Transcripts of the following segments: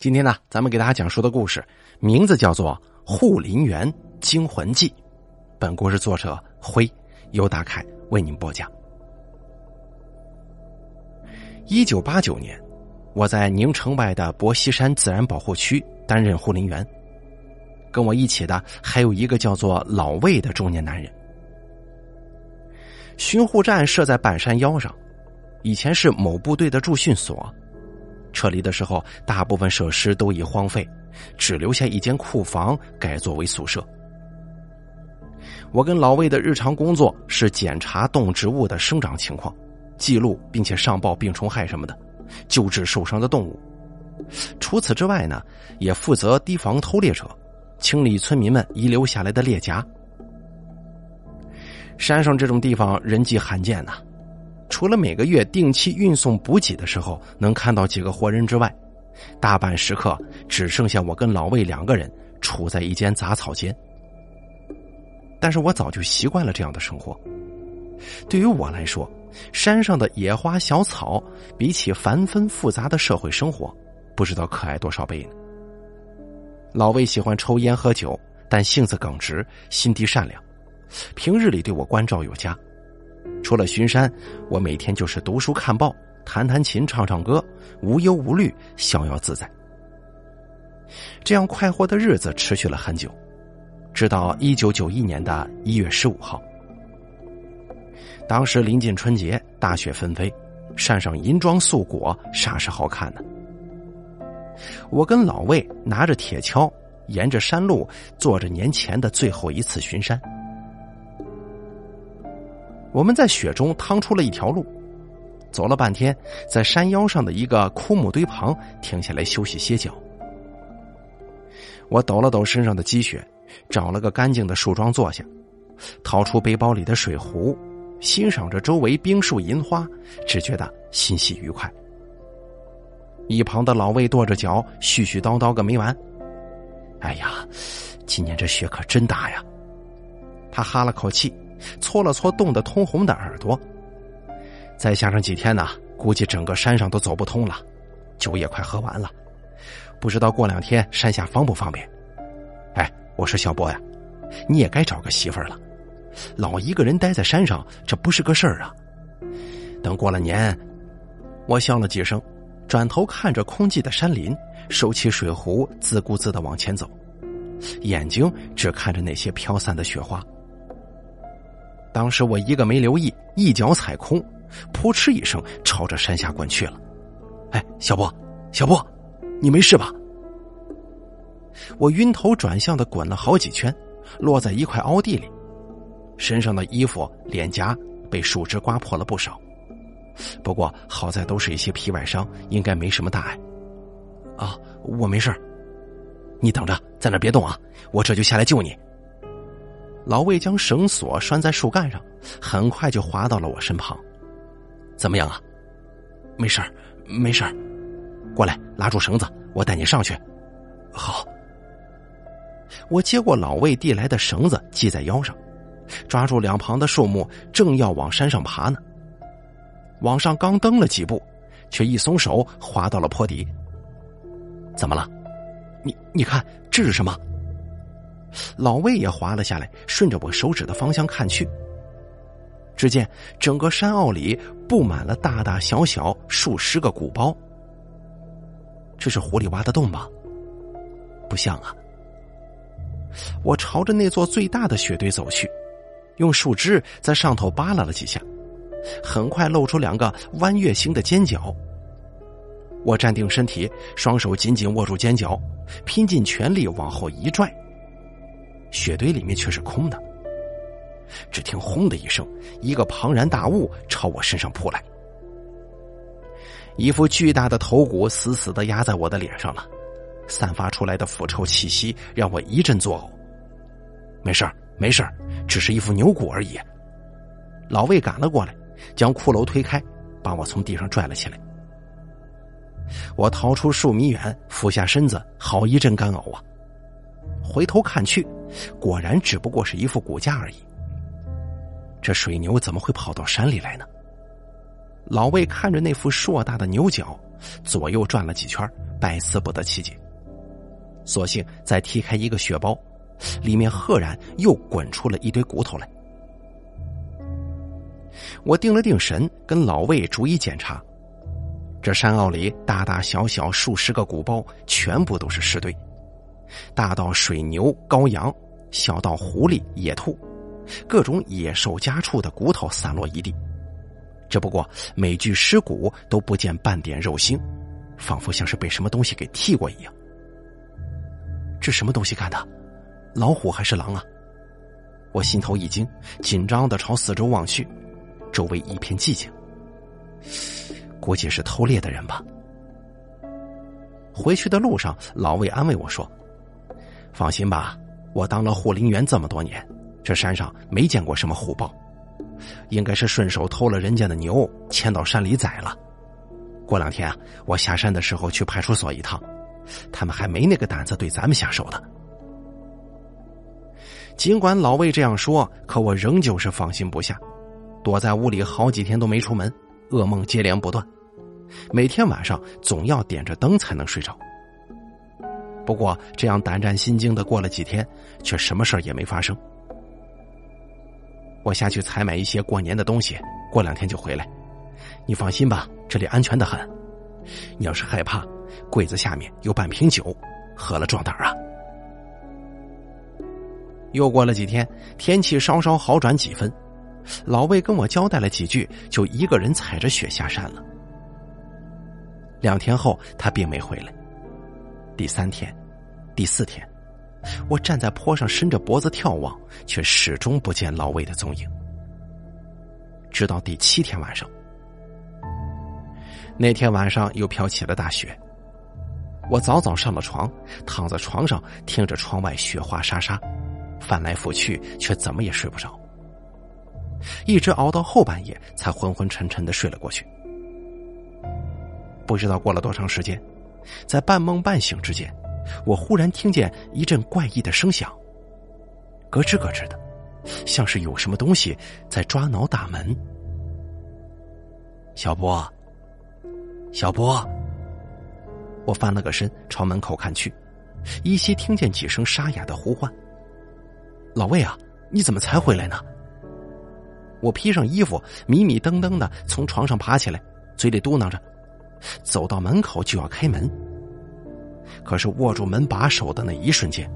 今天呢，咱们给大家讲述的故事名字叫做《护林员惊魂记》。本故事作者辉由大凯为您播讲。一九八九年，我在宁城外的博西山自然保护区担任护林员，跟我一起的还有一个叫做老魏的中年男人。巡护站设在半山腰上，以前是某部队的驻训所。撤离的时候，大部分设施都已荒废，只留下一间库房改作为宿舍。我跟老魏的日常工作是检查动植物的生长情况，记录并且上报病虫害什么的，救治受伤的动物。除此之外呢，也负责提防偷猎者，清理村民们遗留下来的猎夹。山上这种地方人迹罕见呐。除了每个月定期运送补给的时候能看到几个活人之外，大半时刻只剩下我跟老魏两个人处在一间杂草间。但是我早就习惯了这样的生活。对于我来说，山上的野花小草比起繁纷复杂的社会生活，不知道可爱多少倍呢。老魏喜欢抽烟喝酒，但性子耿直，心地善良，平日里对我关照有加。除了巡山，我每天就是读书看报、弹弹琴、唱唱歌，无忧无虑，逍遥自在。这样快活的日子持续了很久，直到一九九一年的一月十五号。当时临近春节，大雪纷飞，山上银装素裹，煞是好看呢。我跟老魏拿着铁锹，沿着山路做着年前的最后一次巡山。我们在雪中趟出了一条路，走了半天，在山腰上的一个枯木堆旁停下来休息歇脚。我抖了抖身上的积雪，找了个干净的树桩坐下，掏出背包里的水壶，欣赏着周围冰树银花，只觉得欣喜愉快。一旁的老魏跺着脚，絮絮叨叨个没完。哎呀，今年这雪可真大呀！他哈了口气。搓了搓冻得通红的耳朵，再下上几天呢，估计整个山上都走不通了，酒也快喝完了，不知道过两天山下方不方便？哎，我说小波呀，你也该找个媳妇儿了，老一个人待在山上，这不是个事儿啊。等过了年，我笑了几声，转头看着空寂的山林，收起水壶，自顾自的往前走，眼睛只看着那些飘散的雪花。当时我一个没留意，一脚踩空，扑哧一声朝着山下滚去了。哎，小波，小波，你没事吧？我晕头转向的滚了好几圈，落在一块凹地里，身上的衣服、脸颊被树枝刮破了不少，不过好在都是一些皮外伤，应该没什么大碍。啊，我没事你等着，在那别动啊，我这就下来救你。老魏将绳索拴在树干上，很快就滑到了我身旁。怎么样啊？没事儿，没事儿。过来，拉住绳子，我带你上去。好。我接过老魏递来的绳子，系在腰上，抓住两旁的树木，正要往山上爬呢。往上刚蹬了几步，却一松手，滑到了坡底。怎么了？你你看这是什么？老魏也滑了下来，顺着我手指的方向看去。只见整个山坳里布满了大大小小数十个鼓包。这是狐狸挖的洞吧？不像啊！我朝着那座最大的雪堆走去，用树枝在上头扒拉了几下，很快露出两个弯月形的尖角。我站定身体，双手紧紧握住尖角，拼尽全力往后一拽。雪堆里面却是空的。只听“轰”的一声，一个庞然大物朝我身上扑来，一副巨大的头骨死死的压在我的脸上了，散发出来的腐臭气息让我一阵作呕。没事没事只是一副牛骨而已。老魏赶了过来，将骷髅推开，把我从地上拽了起来。我逃出数米远，俯下身子，好一阵干呕啊！回头看去。果然只不过是一副骨架而已。这水牛怎么会跑到山里来呢？老魏看着那副硕大的牛角，左右转了几圈，百思不得其解。索性再踢开一个血包，里面赫然又滚出了一堆骨头来。我定了定神，跟老魏逐一检查。这山坳里大大小小数十个鼓包，全部都是尸堆，大到水牛、羔羊，小到狐狸、野兔，各种野兽家畜的骨头散落一地。只不过每具尸骨都不见半点肉腥，仿佛像是被什么东西给剃过一样。这什么东西干的？老虎还是狼啊？我心头一惊，紧张的朝四周望去，周围一片寂静。估计是偷猎的人吧。回去的路上，老魏安慰我说：“放心吧，我当了护林员这么多年，这山上没见过什么虎豹，应该是顺手偷了人家的牛，牵到山里宰了。过两天啊，我下山的时候去派出所一趟，他们还没那个胆子对咱们下手的。”尽管老魏这样说，可我仍旧是放心不下，躲在屋里好几天都没出门。噩梦接连不断，每天晚上总要点着灯才能睡着。不过这样胆战心惊的过了几天，却什么事也没发生。我下去采买一些过年的东西，过两天就回来。你放心吧，这里安全的很。你要是害怕，柜子下面有半瓶酒，喝了壮胆啊。又过了几天，天气稍稍好转几分。老魏跟我交代了几句，就一个人踩着雪下山了。两天后，他并没回来。第三天、第四天，我站在坡上，伸着脖子眺望，却始终不见老魏的踪影。直到第七天晚上，那天晚上又飘起了大雪。我早早上了床，躺在床上听着窗外雪花沙沙，翻来覆去，却怎么也睡不着。一直熬到后半夜，才昏昏沉沉的睡了过去。不知道过了多长时间，在半梦半醒之间，我忽然听见一阵怪异的声响，咯吱咯吱的，像是有什么东西在抓挠大门。小波，小波，我翻了个身，朝门口看去，依稀听见几声沙哑的呼唤：“老魏啊，你怎么才回来呢？”我披上衣服，迷迷瞪瞪的从床上爬起来，嘴里嘟囔着，走到门口就要开门。可是握住门把手的那一瞬间，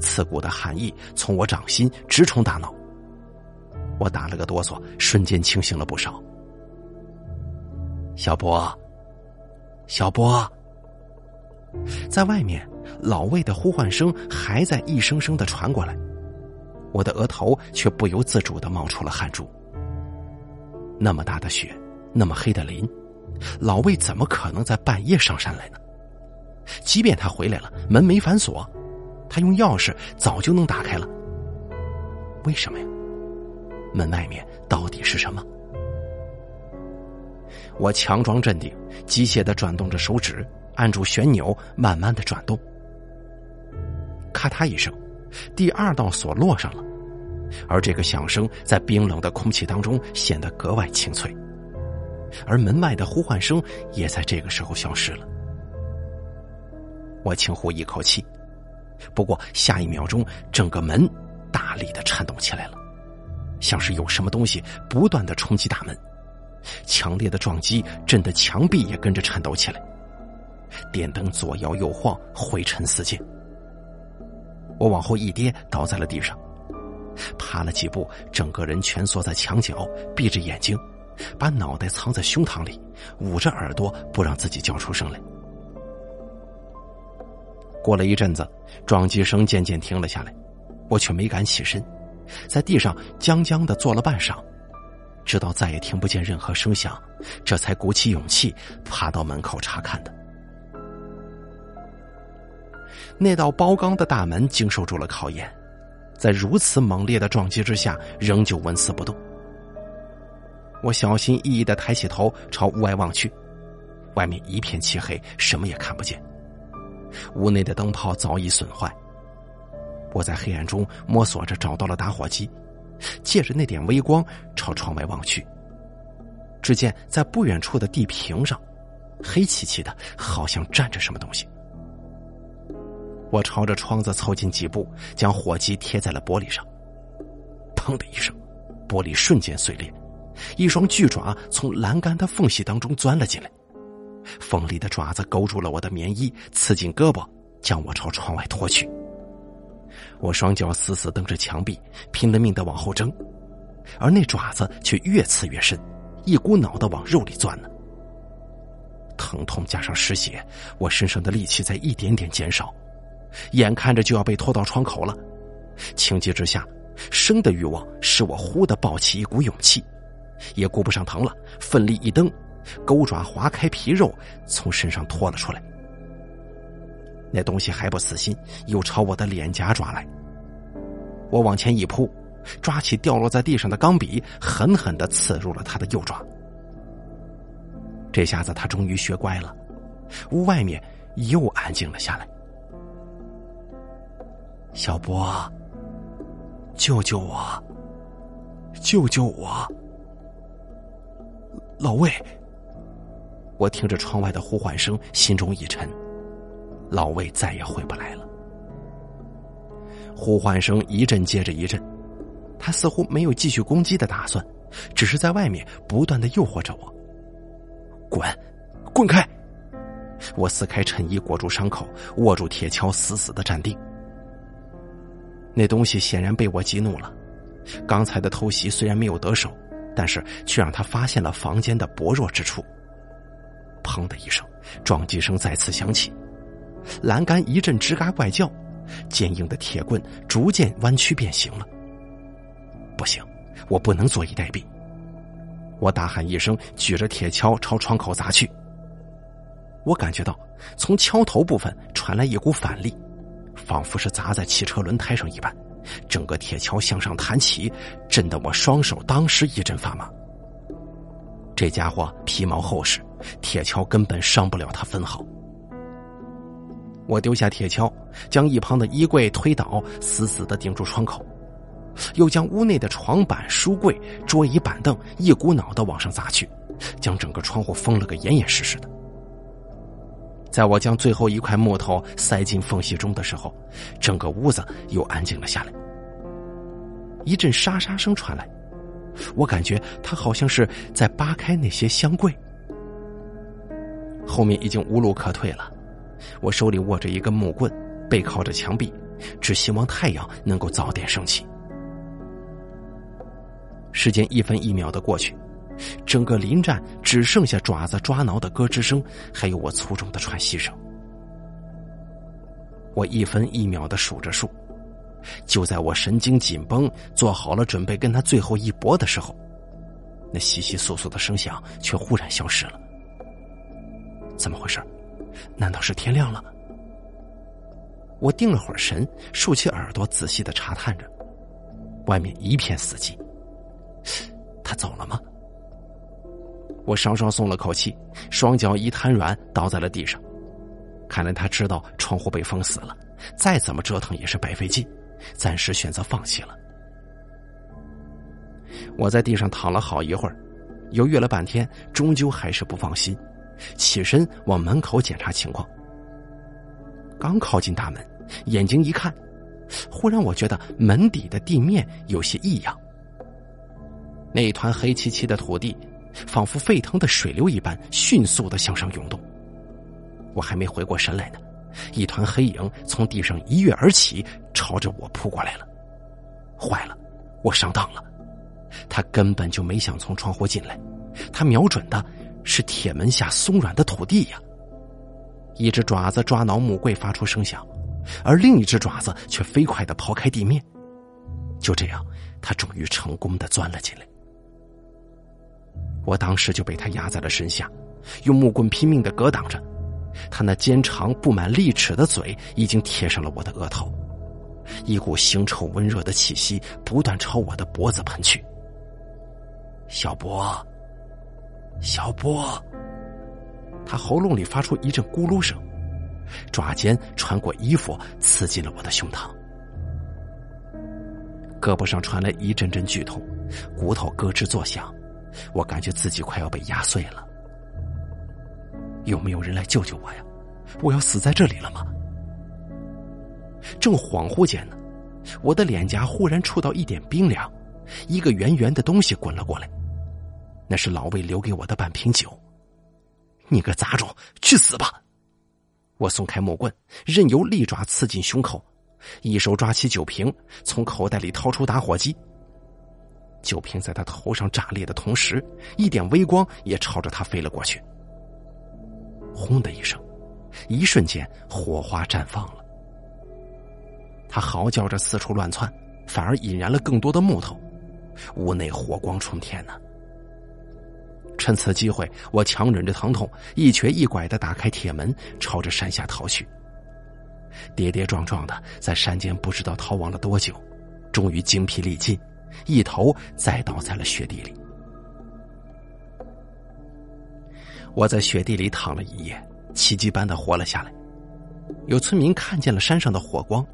刺骨的寒意从我掌心直冲大脑。我打了个哆嗦，瞬间清醒了不少。小波，小波，在外面，老魏的呼唤声还在一声声的传过来，我的额头却不由自主的冒出了汗珠。那么大的雪，那么黑的林，老魏怎么可能在半夜上山来呢？即便他回来了，门没反锁，他用钥匙早就能打开了。为什么呀？门外面到底是什么？我强装镇定，机械的转动着手指，按住旋钮，慢慢的转动。咔嗒一声，第二道锁落上了。而这个响声在冰冷的空气当中显得格外清脆，而门外的呼唤声也在这个时候消失了。我轻呼一口气，不过下一秒钟，整个门大力的颤动起来了，像是有什么东西不断的冲击大门，强烈的撞击震得墙壁也跟着颤抖起来，电灯左摇右晃，灰尘四溅。我往后一跌，倒在了地上。爬了几步，整个人蜷缩在墙角，闭着眼睛，把脑袋藏在胸膛里，捂着耳朵，不让自己叫出声来。过了一阵子，撞击声渐渐停了下来，我却没敢起身，在地上僵僵的坐了半晌，直到再也听不见任何声响，这才鼓起勇气爬到门口查看的。那道包钢的大门经受住了考验。在如此猛烈的撞击之下，仍旧纹丝不动。我小心翼翼的抬起头，朝屋外望去，外面一片漆黑，什么也看不见。屋内的灯泡早已损坏。我在黑暗中摸索着找到了打火机，借着那点微光朝窗外望去，只见在不远处的地坪上，黑漆漆的，好像站着什么东西。我朝着窗子凑近几步，将火机贴在了玻璃上。砰的一声，玻璃瞬间碎裂，一双巨爪从栏杆的缝隙当中钻了进来，锋利的爪子勾住了我的棉衣，刺进胳膊，将我朝窗外拖去。我双脚死死蹬着墙壁，拼了命的往后挣，而那爪子却越刺越深，一股脑的往肉里钻呢。疼痛加上失血，我身上的力气在一点点减少，眼看着就要被拖到窗口了。情急之下，生的欲望使我忽的抱起一股勇气，也顾不上疼了，奋力一蹬，钩爪划开皮肉，从身上拖了出来。那东西还不死心，又朝我的脸颊抓来。我往前一扑，抓起掉落在地上的钢笔，狠狠的刺入了他的右爪。这下子他终于学乖了，屋外面又安静了下来。小波，救救我！救救我！老魏，我听着窗外的呼唤声，心中一沉。老魏再也回不来了。呼唤声一阵接着一阵，他似乎没有继续攻击的打算，只是在外面不断的诱惑着我。滚，滚开！我撕开衬衣裹住伤口，握住铁锹死死的站定。那东西显然被我激怒了，刚才的偷袭虽然没有得手，但是却让他发现了房间的薄弱之处。砰的一声，撞击声再次响起。栏杆一阵吱嘎怪叫，坚硬的铁棍逐渐弯曲变形了。不行，我不能坐以待毙！我大喊一声，举着铁锹朝窗口砸去。我感觉到从锹头部分传来一股反力，仿佛是砸在汽车轮胎上一般，整个铁锹向上弹起，震得我双手当时一阵发麻。这家伙皮毛厚实，铁锹根本伤不了他分毫。我丢下铁锹，将一旁的衣柜推倒，死死的顶住窗口，又将屋内的床板、书柜、桌椅板凳一股脑的往上砸去，将整个窗户封了个严严实实的。在我将最后一块木头塞进缝隙中的时候，整个屋子又安静了下来。一阵沙沙声传来，我感觉他好像是在扒开那些箱柜。后面已经无路可退了。我手里握着一根木棍，背靠着墙壁，只希望太阳能够早点升起。时间一分一秒的过去，整个临站只剩下爪子抓挠的咯吱声，还有我粗重的喘息声。我一分一秒的数着数，就在我神经紧绷、做好了准备跟他最后一搏的时候，那窸窸窣窣的声响却忽然消失了。怎么回事？难道是天亮了？我定了会儿神，竖起耳朵仔细的查探着，外面一片死寂。他走了吗？我稍稍松了口气，双脚一瘫软，倒在了地上。看来他知道窗户被封死了，再怎么折腾也是白费劲，暂时选择放弃了。我在地上躺了好一会儿，犹豫了半天，终究还是不放心。起身往门口检查情况，刚靠近大门，眼睛一看，忽然我觉得门底的地面有些异样。那一团黑漆漆的土地，仿佛沸腾的水流一般，迅速的向上涌动。我还没回过神来呢，一团黑影从地上一跃而起，朝着我扑过来了。坏了，我上当了，他根本就没想从窗户进来，他瞄准的。是铁门下松软的土地呀！一只爪子抓挠木柜发出声响，而另一只爪子却飞快的刨开地面。就这样，他终于成功的钻了进来。我当时就被他压在了身下，用木棍拼命的格挡着。他那尖长布满利齿的嘴已经贴上了我的额头，一股腥臭温热的气息不断朝我的脖子喷去。小波。小波，他喉咙里发出一阵咕噜声，爪尖穿过衣服，刺进了我的胸膛，胳膊上传来一阵阵剧痛，骨头咯吱作响，我感觉自己快要被压碎了。有没有人来救救我呀？我要死在这里了吗？正恍惚间呢，我的脸颊忽然触到一点冰凉，一个圆圆的东西滚了过来，那是老魏留给我的半瓶酒。你个杂种，去死吧！我松开木棍，任由利爪刺进胸口，一手抓起酒瓶，从口袋里掏出打火机。酒瓶在他头上炸裂的同时，一点微光也朝着他飞了过去。轰的一声，一瞬间火花绽放了。他嚎叫着四处乱窜，反而引燃了更多的木头，屋内火光冲天呢。趁此机会，我强忍着疼痛，一瘸一拐的打开铁门，朝着山下逃去。跌跌撞撞的在山间不知道逃亡了多久，终于精疲力尽，一头栽倒在了雪地里。我在雪地里躺了一夜，奇迹般的活了下来。有村民看见了山上的火光，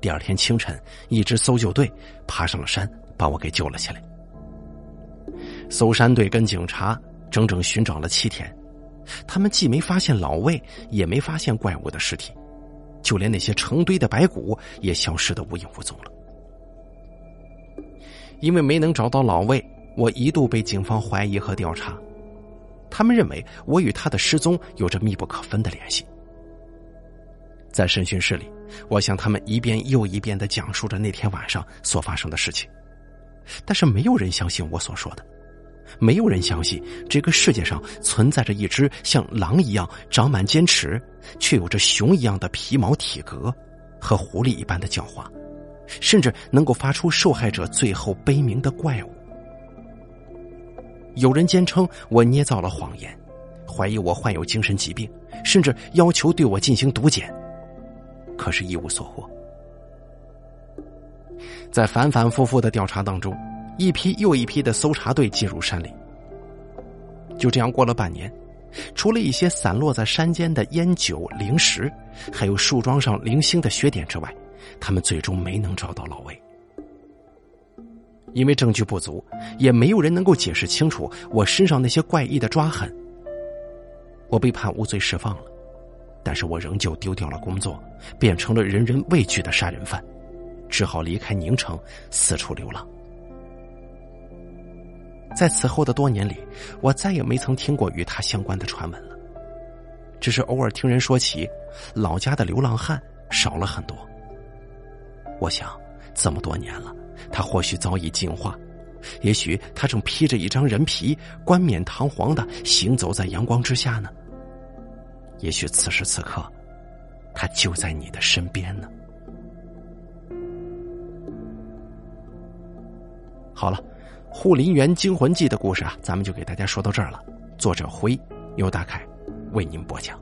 第二天清晨，一支搜救队爬上了山，把我给救了起来。搜山队跟警察整整寻找了七天，他们既没发现老魏，也没发现怪物的尸体，就连那些成堆的白骨也消失的无影无踪了。因为没能找到老魏，我一度被警方怀疑和调查，他们认为我与他的失踪有着密不可分的联系。在审讯室里，我向他们一遍又一遍的讲述着那天晚上所发生的事情，但是没有人相信我所说的。没有人相信这个世界上存在着一只像狼一样长满尖齿，却有着熊一样的皮毛体格，和狐狸一般的狡猾，甚至能够发出受害者最后悲鸣的怪物。有人坚称我捏造了谎言，怀疑我患有精神疾病，甚至要求对我进行毒检，可是，一无所获。在反反复复的调查当中。一批又一批的搜查队进入山里，就这样过了半年，除了一些散落在山间的烟酒零食，还有树桩上零星的雪点之外，他们最终没能找到老魏。因为证据不足，也没有人能够解释清楚我身上那些怪异的抓痕。我被判无罪释放了，但是我仍旧丢掉了工作，变成了人人畏惧的杀人犯，只好离开宁城，四处流浪。在此后的多年里，我再也没曾听过与他相关的传闻了。只是偶尔听人说起，老家的流浪汉少了很多。我想，这么多年了，他或许早已进化，也许他正披着一张人皮，冠冕堂皇的行走在阳光之下呢。也许此时此刻，他就在你的身边呢。好了。《护林员惊魂记》的故事啊，咱们就给大家说到这儿了。作者：辉，由大凯为您播讲。